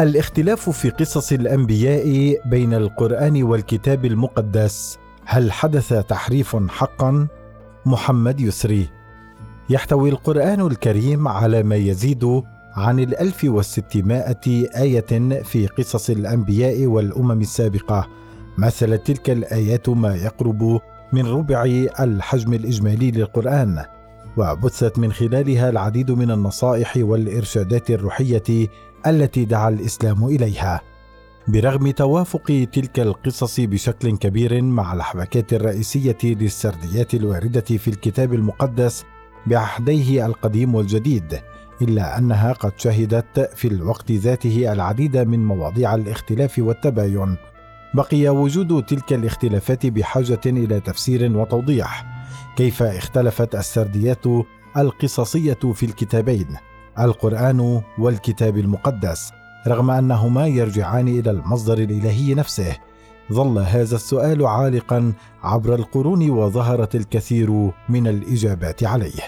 الاختلاف في قصص الأنبياء بين القرآن والكتاب المقدس. هل حدث تحريف حقا؟ محمد يسري. يحتوي القرآن الكريم على ما يزيد عن الألف والستمائة آية في قصص الأنبياء والأمم السابقة. مثلت تلك الآيات ما يقرب من ربع الحجم الإجمالي للقرآن وبثت من خلالها العديد من النصائح والإرشادات الروحية التي دعا الإسلام إليها. برغم توافق تلك القصص بشكل كبير مع الحبكات الرئيسية للسرديات الواردة في الكتاب المقدس بعهديه القديم والجديد إلا أنها قد شهدت في الوقت ذاته العديد من مواضيع الاختلاف والتباين. بقي وجود تلك الاختلافات بحاجة إلى تفسير وتوضيح كيف اختلفت السرديات القصصية في الكتابين. القرآن والكتاب المقدس رغم أنهما يرجعان إلى المصدر الإلهي نفسه ظل هذا السؤال عالقا عبر القرون وظهرت الكثير من الإجابات عليه.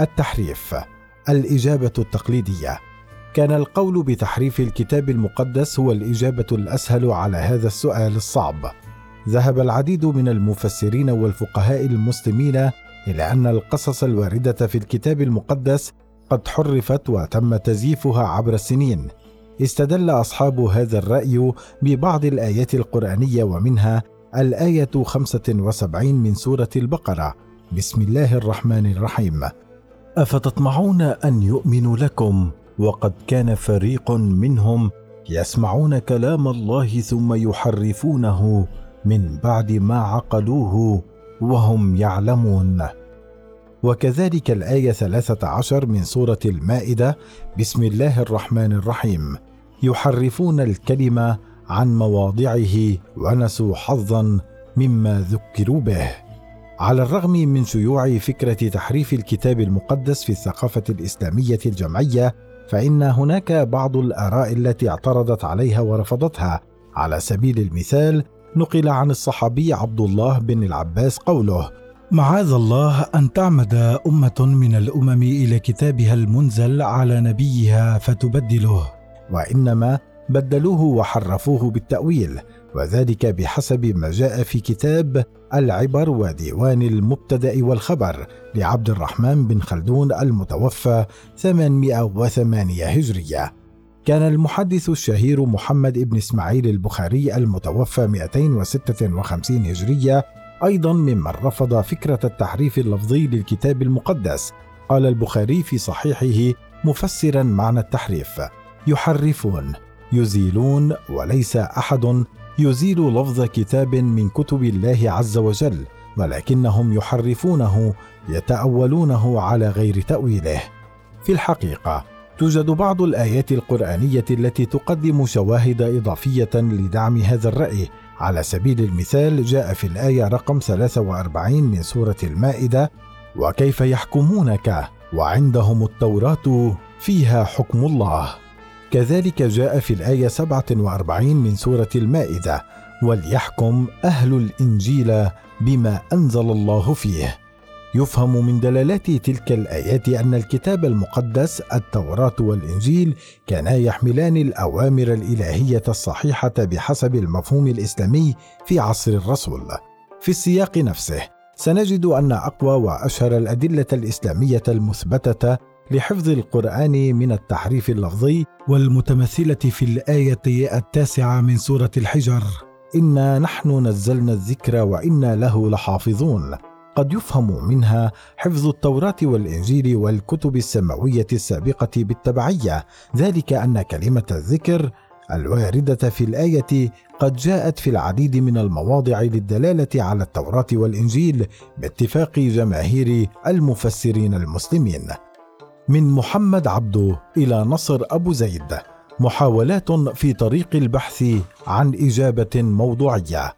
التحريف الإجابة التقليدية. كان القول بتحريف الكتاب المقدس هو الإجابة الأسهل على هذا السؤال الصعب. ذهب العديد من المفسرين والفقهاء المسلمين إلى أن القصص الواردة في الكتاب المقدس قد حرفت وتم تزييفها عبر السنين. استدل أصحاب هذا الرأي ببعض الآيات القرآنية ومنها الآية 75 من سورة البقرة. بسم الله الرحمن الرحيم. أفتطمعون أن يؤمنوا لكم؟ وقد كان فريق منهم يسمعون كلام الله ثم يحرفونه من بعد ما عقلوه وهم يعلمون. وكذلك الآية 13 من سورة المائدة بسم الله الرحمن الرحيم. يحرفون الكلمة عن مواضعه ونسوا حظا مما ذكروا به. على الرغم من شيوع فكرة تحريف الكتاب المقدس في الثقافة الإسلامية الجمعية فإن هناك بعض الآراء التي اعترضت عليها ورفضتها. على سبيل المثال نقل عن الصحابي عبد الله بن العباس قوله معاذ الله أن تعمد أمة من الأمم إلى كتابها المنزل على نبيها فتبدله. وإنما بدلوه وحرفوه بالتأويل وذلك بحسب ما جاء في كتاب العبر وديوان المبتدأ والخبر لعبد الرحمن بن خلدون المتوفى 808 هجرية. كان المحدث الشهير محمد بن إسماعيل البخاري المتوفى 256 هجرية أيضا ممن رفض فكرة التحريف اللفظي للكتاب المقدس. قال البخاري في صحيحه مفسرا معنى التحريف يحرفون يزيلون وليس أحد يزيل لفظ كتاب من كتب الله عز وجل ولكنهم يحرفونه يتأولونه على غير تأويله. في الحقيقة توجد بعض الآيات القرآنية التي تقدم شواهد إضافية لدعم هذا الرأي على سبيل المثال جاء في الآية رقم 43 من سورة المائدة وكيف يحكمونك وعندهم التوراة فيها حكم الله كذلك جاء في الآية 47 من سورة المائدة: وليحكم أهل الإنجيل بما أنزل الله فيه. يفهم من دلالات تلك الآيات أن الكتاب المقدس التوراة والإنجيل كانا يحملان الأوامر الإلهية الصحيحة بحسب المفهوم الإسلامي في عصر الرسول. في السياق نفسه سنجد أن أقوى وأشهر الأدلة الإسلامية المثبتة لحفظ القرآن من التحريف اللفظي والمتمثلة في الآية التاسعة من سورة الحجر: إنا نحن نزلنا الذكر وإنا له لحافظون. قد يفهم منها حفظ التوراة والإنجيل والكتب السماوية السابقة بالتبعية، ذلك أن كلمة الذكر الواردة في الآية قد جاءت في العديد من المواضع للدلالة على التوراة والإنجيل باتفاق جماهير المفسرين المسلمين. من محمد عبده إلى نصر أبو زيد. محاولات في طريق البحث عن إجابة موضوعية.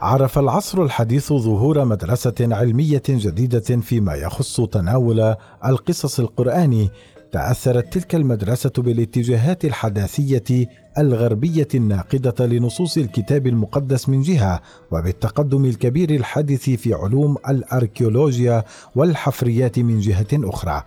عرف العصر الحديث ظهور مدرسة علمية جديدة فيما يخص تناول القصص القراني تأثرت تلك المدرسة بالاتجاهات الحداثية الغربية الناقدة لنصوص الكتاب المقدس من جهة وبالتقدم الكبير الحادث في علوم الأركيولوجيا والحفريات من جهة أخرى.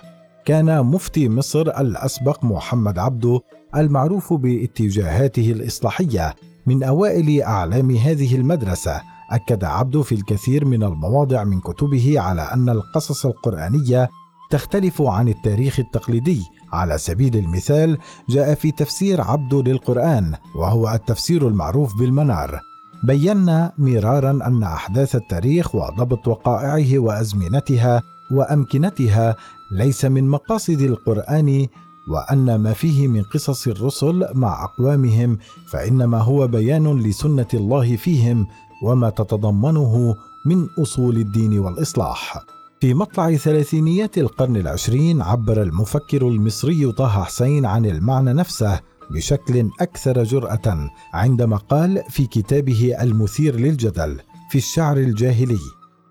كان مفتي مصر الأسبق محمد عبده المعروف باتجاهاته الإصلاحية. من أوائل أعلام هذه المدرسة أكد عبده في الكثير من المواضع من كتبه على أن القصص القرآنية تختلف عن التاريخ التقليدي. على سبيل المثال جاء في تفسير عبده للقرآن وهو التفسير المعروف بالمنار. بينا مرارا أن أحداث التاريخ وضبط وقائعه وأزمنتها وأمكنتها ليس من مقاصد القرآن وأن ما فيه من قصص الرسل مع أقوامهم فإنما هو بيان لسنة الله فيهم وما تتضمنه من أصول الدين والإصلاح. في مطلع ثلاثينيات القرن العشرين عبر المفكر المصري طه حسين عن المعنى نفسه بشكل أكثر جرأة عندما قال في كتابه المثير للجدل في الشعر الجاهلي.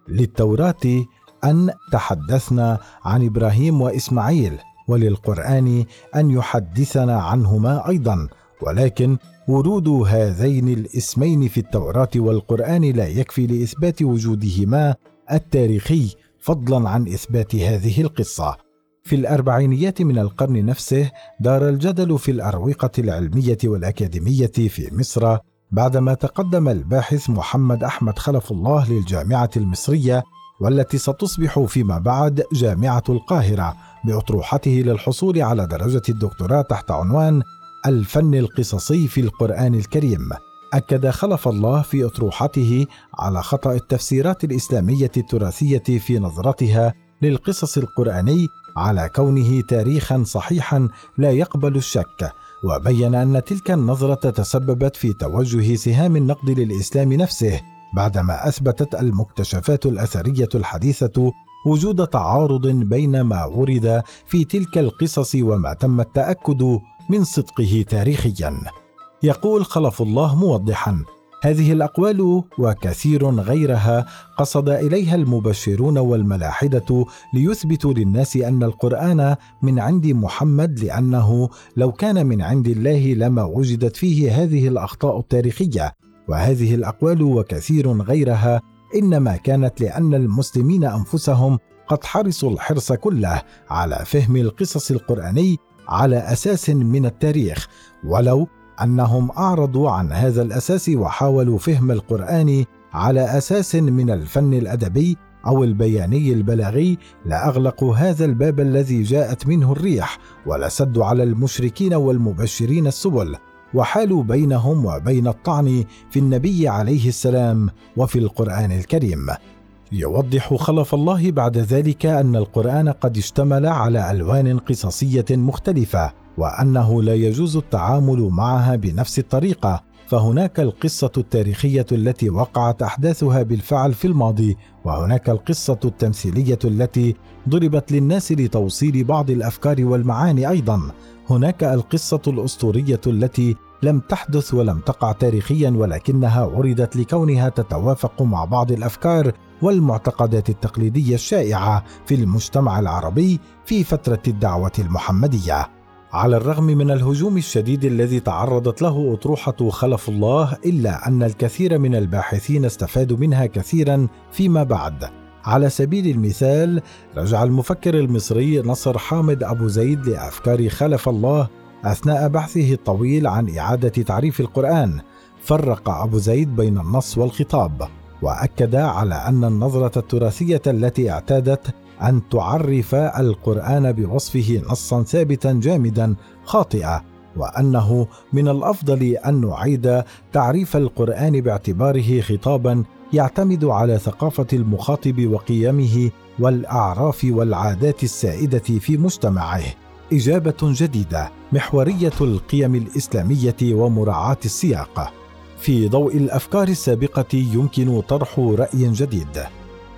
للتوراة أن تحدثنا عن إبراهيم وإسماعيل وللقرآن أن يحدثنا عنهما أيضا ولكن ورود هذين الاسمين في التوراة والقرآن لا يكفي لإثبات وجودهما التاريخي فضلا عن إثبات هذه القصة. في الأربعينيات من القرن نفسه دار الجدل في الأروقة العلمية والأكاديمية في مصر بعدما تقدم الباحث محمد أحمد خلف الله للجامعة المصرية والتي ستصبح فيما بعد جامعة القاهرة بأطروحته للحصول على درجة الدكتوراه تحت عنوان الفن القصصي في القرآن الكريم. أكد خلف الله في أطروحته على خطأ التفسيرات الإسلامية التراثية في نظرتها للقصص القرآني على كونه تاريخا صحيحا لا يقبل الشك وبين أن تلك النظرة تسببت في توجه سهام النقد للإسلام نفسه بعدما أثبتت المكتشفات الأثرية الحديثة وجود تعارض بين ما ورد في تلك القصص وما تم التأكد من صدقه تاريخيا. يقول خلف الله موضحا هذه الأقوال وكثير غيرها قصد إليها المبشرون والملاحدة ليثبتوا للناس أن القرآن من عند محمد لأنه لو كان من عند الله لما وجدت فيه هذه الأخطاء التاريخية وهذه الأقوال وكثير غيرها إنما كانت لأن المسلمين أنفسهم قد حرصوا الحرص كله على فهم القصص القرآني على أساس من التاريخ ولو أنهم أعرضوا عن هذا الأساس وحاولوا فهم القرآن على أساس من الفن الأدبي أو البياني البلاغي لأغلقوا هذا الباب الذي جاءت منه الريح ولسدوا على المشركين والمبشرين السبل. وحالوا بينهم وبين الطعن في النبي عليه السلام وفي القرآن الكريم. يوضح خلف الله بعد ذلك أن القرآن قد اشتمل على ألوان قصصية مختلفة وأنه لا يجوز التعامل معها بنفس الطريقة. فهناك القصة التاريخية التي وقعت أحداثها بالفعل في الماضي وهناك القصة التمثيلية التي ضربت للناس لتوصيل بعض الأفكار والمعاني أيضا. هناك القصة الأسطورية التي لم تحدث ولم تقع تاريخيا ولكنها وردت لكونها تتوافق مع بعض الأفكار والمعتقدات التقليدية الشائعة في المجتمع العربي في فترة الدعوة المحمدية. على الرغم من الهجوم الشديد الذي تعرضت له أطروحة خلف الله إلا أن الكثير من الباحثين استفادوا منها كثيرا فيما بعد. على سبيل المثال رجع المفكر المصري نصر حامد أبو زيد لأفكار خلف الله أثناء بحثه الطويل عن إعادة تعريف القرآن. فرق أبو زيد بين النص والخطاب وأكد على أن النظرة التراثية التي اعتادت أن تعرف القرآن بوصفه نصا ثابتا جامدا خاطئة وأنه من الأفضل أن نعيد تعريف القرآن باعتباره خطابا يعتمد على ثقافة المخاطب وقيمه والأعراف والعادات السائدة في مجتمعه. إجابة جديدة محورية القيم الإسلامية ومراعاة السياق. في ضوء الأفكار السابقة يمكن طرح رأي جديد.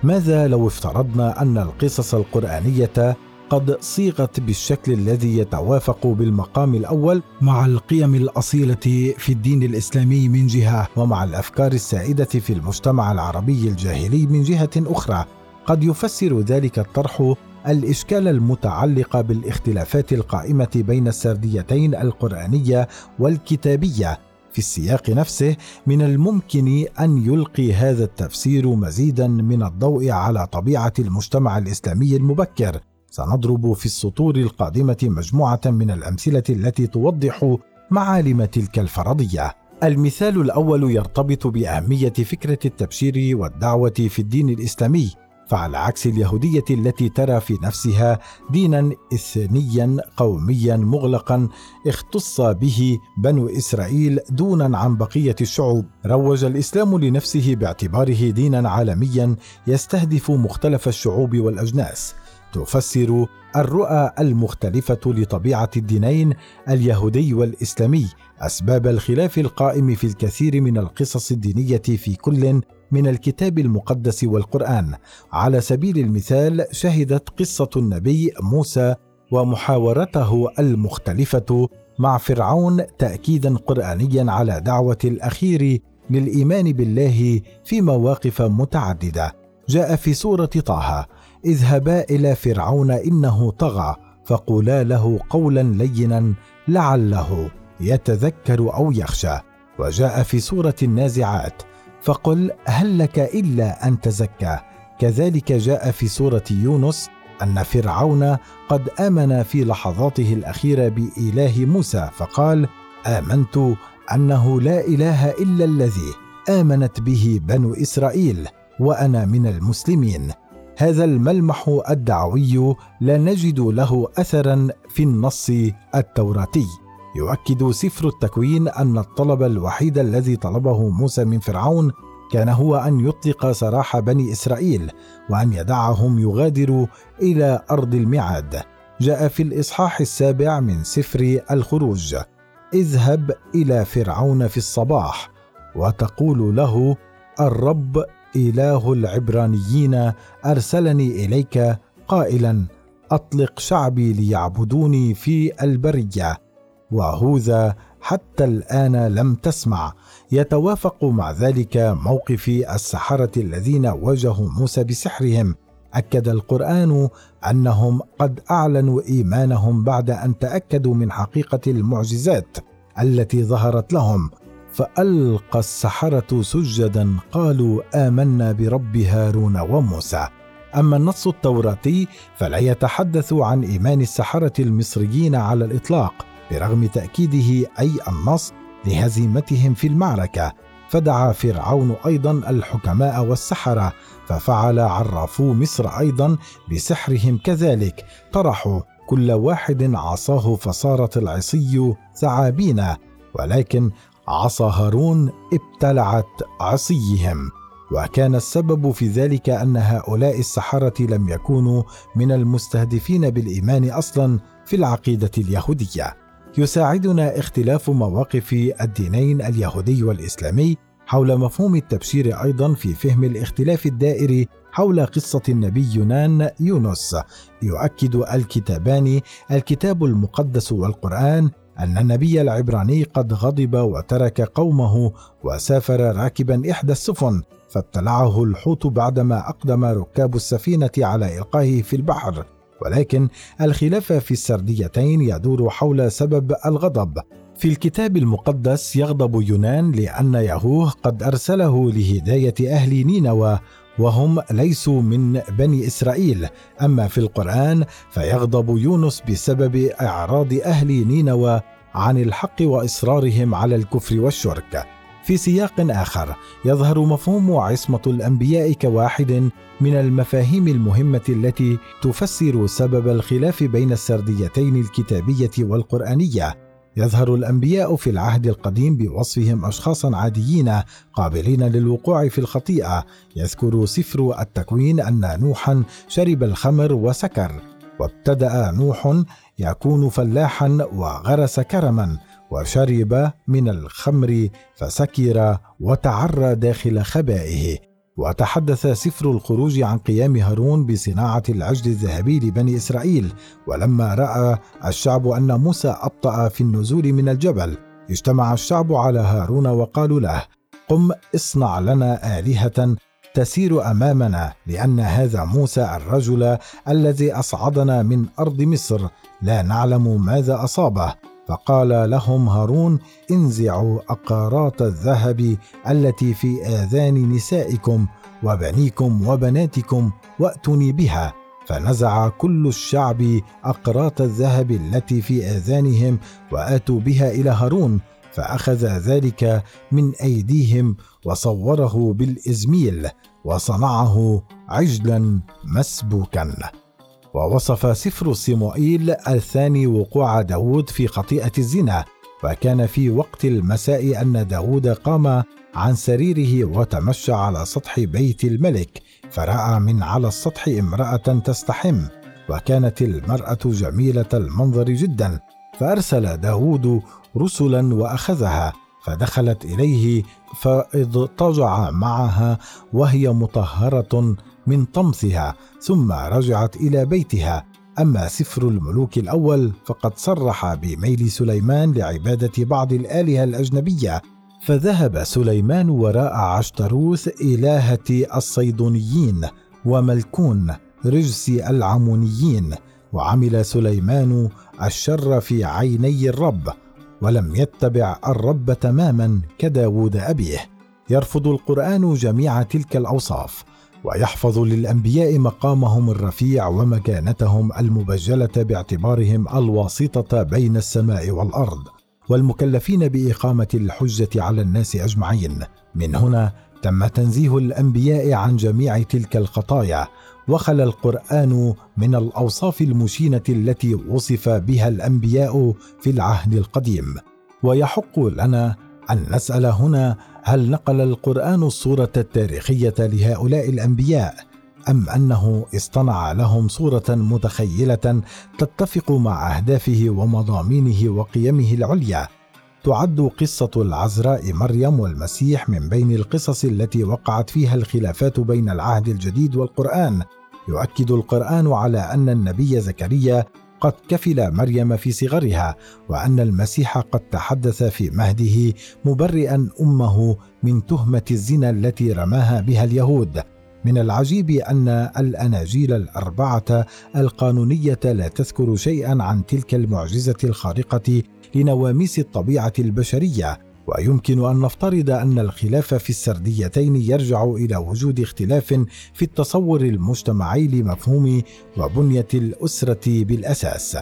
ماذا لو افترضنا أن القصص القرآنية قد صيغت بالشكل الذي يتوافق بالمقام الأول مع القيم الأصيلة في الدين الإسلامي من جهة ومع الأفكار السائدة في المجتمع العربي الجاهلي من جهة أخرى. قد يفسر ذلك الطرح الإشكال المتعلق بالاختلافات القائمة بين السرديتين القرآنية والكتابية. في السياق نفسه من الممكن أن يلقي هذا التفسير مزيدا من الضوء على طبيعة المجتمع الإسلامي المبكر. سنضرب في السطور القادمة مجموعة من الأمثلة التي توضح معالم تلك الفرضية. المثال الأول يرتبط بأهمية فكرة التبشير والدعوة في الدين الإسلامي فعلى عكس اليهودية التي ترى في نفسها دينا اثنيا قوميا مغلقا اختص به بنو إسرائيل دونا عن بقية الشعوب. روج الإسلام لنفسه باعتباره دينا عالميا يستهدف مختلف الشعوب والأجناس. تفسر الرؤى المختلفة لطبيعة الدينين اليهودي والإسلامي أسباب الخلاف القائم في الكثير من القصص الدينية في كل من الكتاب المقدس والقرآن. على سبيل المثال شهدت قصة النبي موسى ومحاورته المختلفة مع فرعون تاكيدا قرانيا على دعوة الأخير للإيمان بالله في مواقف متعددة. جاء في سورة طه اذهبا إلى فرعون إنه طغى فقولا له قولا لينا لعله يتذكر أو يخشى. وجاء في سورة النازعات فقل هل لك إلا أن تزكى؟ كذلك جاء في سورة يونس أن فرعون قد آمن في لحظاته الأخيرة بإله موسى فقال آمنت أنه لا إله إلا الذي آمنت به بنو إسرائيل وأنا من المسلمين. هذا الملمح الدعوي لا نجد له اثرا في النص التوراتي. يؤكد سفر التكوين أن الطلب الوحيد الذي طلبه موسى من فرعون كان هو أن يطلق سراح بني إسرائيل وأن يدعهم يغادروا إلى أرض الميعاد. جاء في الإصحاح السابع من سفر الخروج اذهب إلى فرعون في الصباح وتقول له الرب إله العبرانيين أرسلني إليك قائلا أطلق شعبي ليعبدوني في البرية. وهوذا حتى الآن لم تسمع. يتوافق مع ذلك موقف السحرة الذين واجهوا موسى بسحرهم. أكد القرآن أنهم قد أعلنوا إيمانهم بعد أن تأكدوا من حقيقة المعجزات التي ظهرت لهم. فألقى السحرة سجدا قالوا آمنا برب هارون وموسى. أما النص التوراتي فلا يتحدث عن إيمان السحرة المصريين على الإطلاق برغم تأكيده أي النص لهزيمتهم في المعركة. فدعا فرعون أيضا الحكماء والسحرة ففعل عرافو مصر أيضا بسحرهم كذلك. طرحوا كل واحد عصاه فصارت العصي ثعابين ولكن عصا هارون ابتلعت عصيهم وكان السبب في ذلك أن هؤلاء السحرة لم يكونوا من المستهدفين بالإيمان أصلا في العقيدة اليهودية. يساعدنا اختلاف مواقف الدينين اليهودي والإسلامي حول مفهوم التبشير أيضا في فهم الاختلاف الدائري حول قصة النبي يونان يونس. يؤكد الكتابان الكتاب المقدس والقرآن أن النبي العبراني قد غضب وترك قومه وسافر راكبا إحدى السفن فابتلعه الحوت بعدما أقدم ركاب السفينة على إلقائه في البحر. ولكن الخلاف في السرديتين يدور حول سبب الغضب. في الكتاب المقدس يغضب يونان لأن يهوه قد أرسله لهداية أهل نينوى وهم ليسوا من بني إسرائيل. أما في القرآن فيغضب يونس بسبب إعراض أهل نينوى عن الحق وإصرارهم على الكفر والشرك. في سياق آخر يظهر مفهوم عصمة الأنبياء كواحد من المفاهيم المهمة التي تفسر سبب الخلاف بين السرديتين الكتابية والقرآنية. يظهر الأنبياء في العهد القديم بوصفهم اشخاصا عاديين قابلين للوقوع في الخطيئة. يذكر سفر التكوين أن نوحا شرب الخمر وسكر. وابتدأ نوح يكون فلاحا وغرس كرما وشرب من الخمر فسكر وتعرى داخل خبائه. وتحدث سفر الخروج عن قيام هارون بصناعة العجل الذهبي لبني إسرائيل ولما رأى الشعب أن موسى أبطأ في النزول من الجبل اجتمع الشعب على هارون وقالوا له قم اصنع لنا آلهة تسير أمامنا لأن هذا موسى الرجل الذي أصعدنا من أرض مصر. لا نعلم ماذا أصابه. فقال لهم هارون انزعوا أقارات الذهب التي في آذان نسائكم وبنيكم وبناتكم وأتوني بها. فنزع كل الشعب أقراط الذهب التي في آذانهم وآتوا بها إلى هارون فأخذ ذلك من أيديهم وصوره بالإزميل وصنعه عجلا مسبوكا. ووصف سفر صموئيل الثاني وقوع داود في خطيئة الزنا وكان في وقت المساء أن داود قام عن سريره وتمشى على سطح بيت الملك فرأى من على السطح امرأة تستحم وكانت المرأة جميلة المنظر جدا فأرسل داود رسلا وأخذها فدخلت إليه فإضطجع معها وهي مطهرة من طمسها ثم رجعت إلى بيتها. أما سفر الملوك الأول فقد صرح بميل سليمان لعبادة بعض الآلهة الأجنبية. فذهب سليمان وراء عشتروث إلهة الصيدونيين وملكون رجس العمونيين وعمل سليمان الشر في عيني الرب ولم يتبع الرب تماما كداود أبيه. يرفض القرآن جميع تلك الأوصاف. ويحفظ للأنبياء مقامهم الرفيع ومكانتهم المبجلة باعتبارهم الواسطة بين السماء والأرض والمكلفين بإقامة الحجة على الناس أجمعين. من هنا تم تنزيه الأنبياء عن جميع تلك الخطايا وخلى القرآن من الأوصاف المشينة التي وصف بها الأنبياء في العهد القديم. ويحق لنا أن نسأل هنا هل نقل القرآن الصورة التاريخية لهؤلاء الأنبياء أم أنه اصطنع لهم صورة متخيلة تتفق مع أهدافه ومضامينه وقيمه العليا؟ تعد قصة العذراء مريم والمسيح من بين القصص التي وقعت فيها الخلافات بين العهد الجديد والقرآن. يؤكد القرآن على أن النبي زكريا قد كفل مريم في صغرها وأن المسيح قد تحدث في مهده مبرئا أمه من تهمة الزنا التي رماها بها اليهود. من العجيب أن الأناجيل الأربعة القانونية لا تذكر شيئا عن تلك المعجزة الخارقة لنواميس الطبيعة البشرية ويمكن أن نفترض أن الخلاف في السرديتين يرجع إلى وجود اختلاف في التصور المجتمعي لمفهوم وبنية الأسرة بالأساس.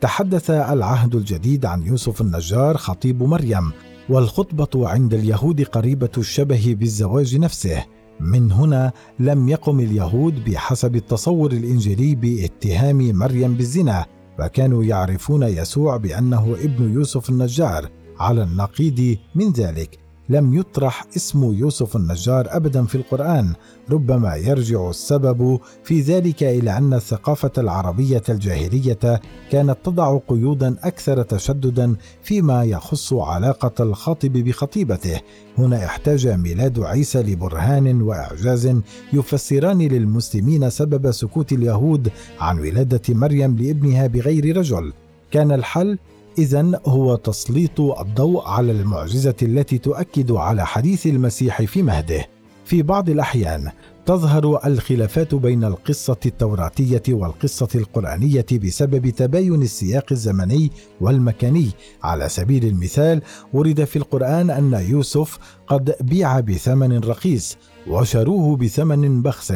تحدث العهد الجديد عن يوسف النجار خطيب مريم والخطبة عند اليهود قريبة الشبه بالزواج نفسه. من هنا لم يقم اليهود بحسب التصور الإنجيلي باتهام مريم بالزنا وكانوا يعرفون يسوع بأنه ابن يوسف النجار. على النقيض من ذلك. لم يطرح اسم يوسف النجار ابدا في القرآن ربما يرجع السبب في ذلك إلى أن الثقافة العربية الجاهلية كانت تضع قيودا أكثر تشددا فيما يخص علاقة الخاطب بخطيبته. هنا احتاج ميلاد عيسى لبرهان وإعجاز يفسران للمسلمين سبب سكوت اليهود عن ولادة مريم لابنها بغير رجل. كان الحل اذا هو تسليط الضوء على المعجزة التي تؤكد على حديث المسيح في مهده. في بعض الأحيان تظهر الخلافات بين القصة التوراتية والقصة القرآنية بسبب تباين السياق الزمني والمكاني. على سبيل المثال ورد في القرآن أن يوسف قد بيع بثمن رخيص وشروه بثمن بخس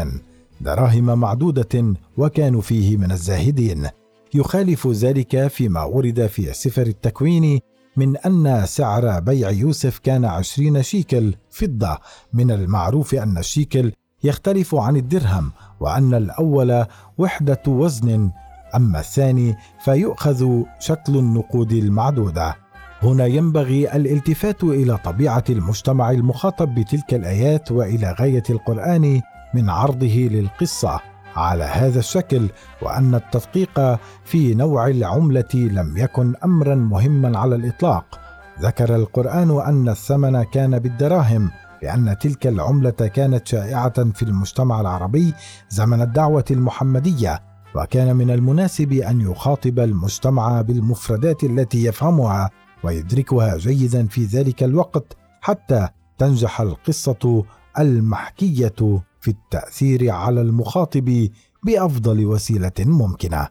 دراهم معدودة وكانوا فيه من الزاهدين. يخالف ذلك فيما ورد في سفر التكوين من أن سعر بيع يوسف كان عشرين شيكل فضة. من المعروف أن الشيكل يختلف عن الدرهم وأن الأول وحدة وزن أما الثاني فيؤخذ شكل النقود المعدودة. هنا ينبغي الالتفات إلى طبيعة المجتمع المخاطب بتلك الآيات وإلى غاية القرآن من عرضه للقصة. على هذا الشكل وأن التدقيق في نوع العملة لم يكن امرا مهما على الإطلاق. ذكر القرآن أن الثمن كان بالدراهم لأن تلك العملة كانت شائعة في المجتمع العربي زمن الدعوة المحمدية وكان من المناسب أن يخاطب المجتمع بالمفردات التي يفهمها ويدركها جيدا في ذلك الوقت حتى تنجح القصة المحكية في التأثير على المخاطب بأفضل وسيلة ممكنة.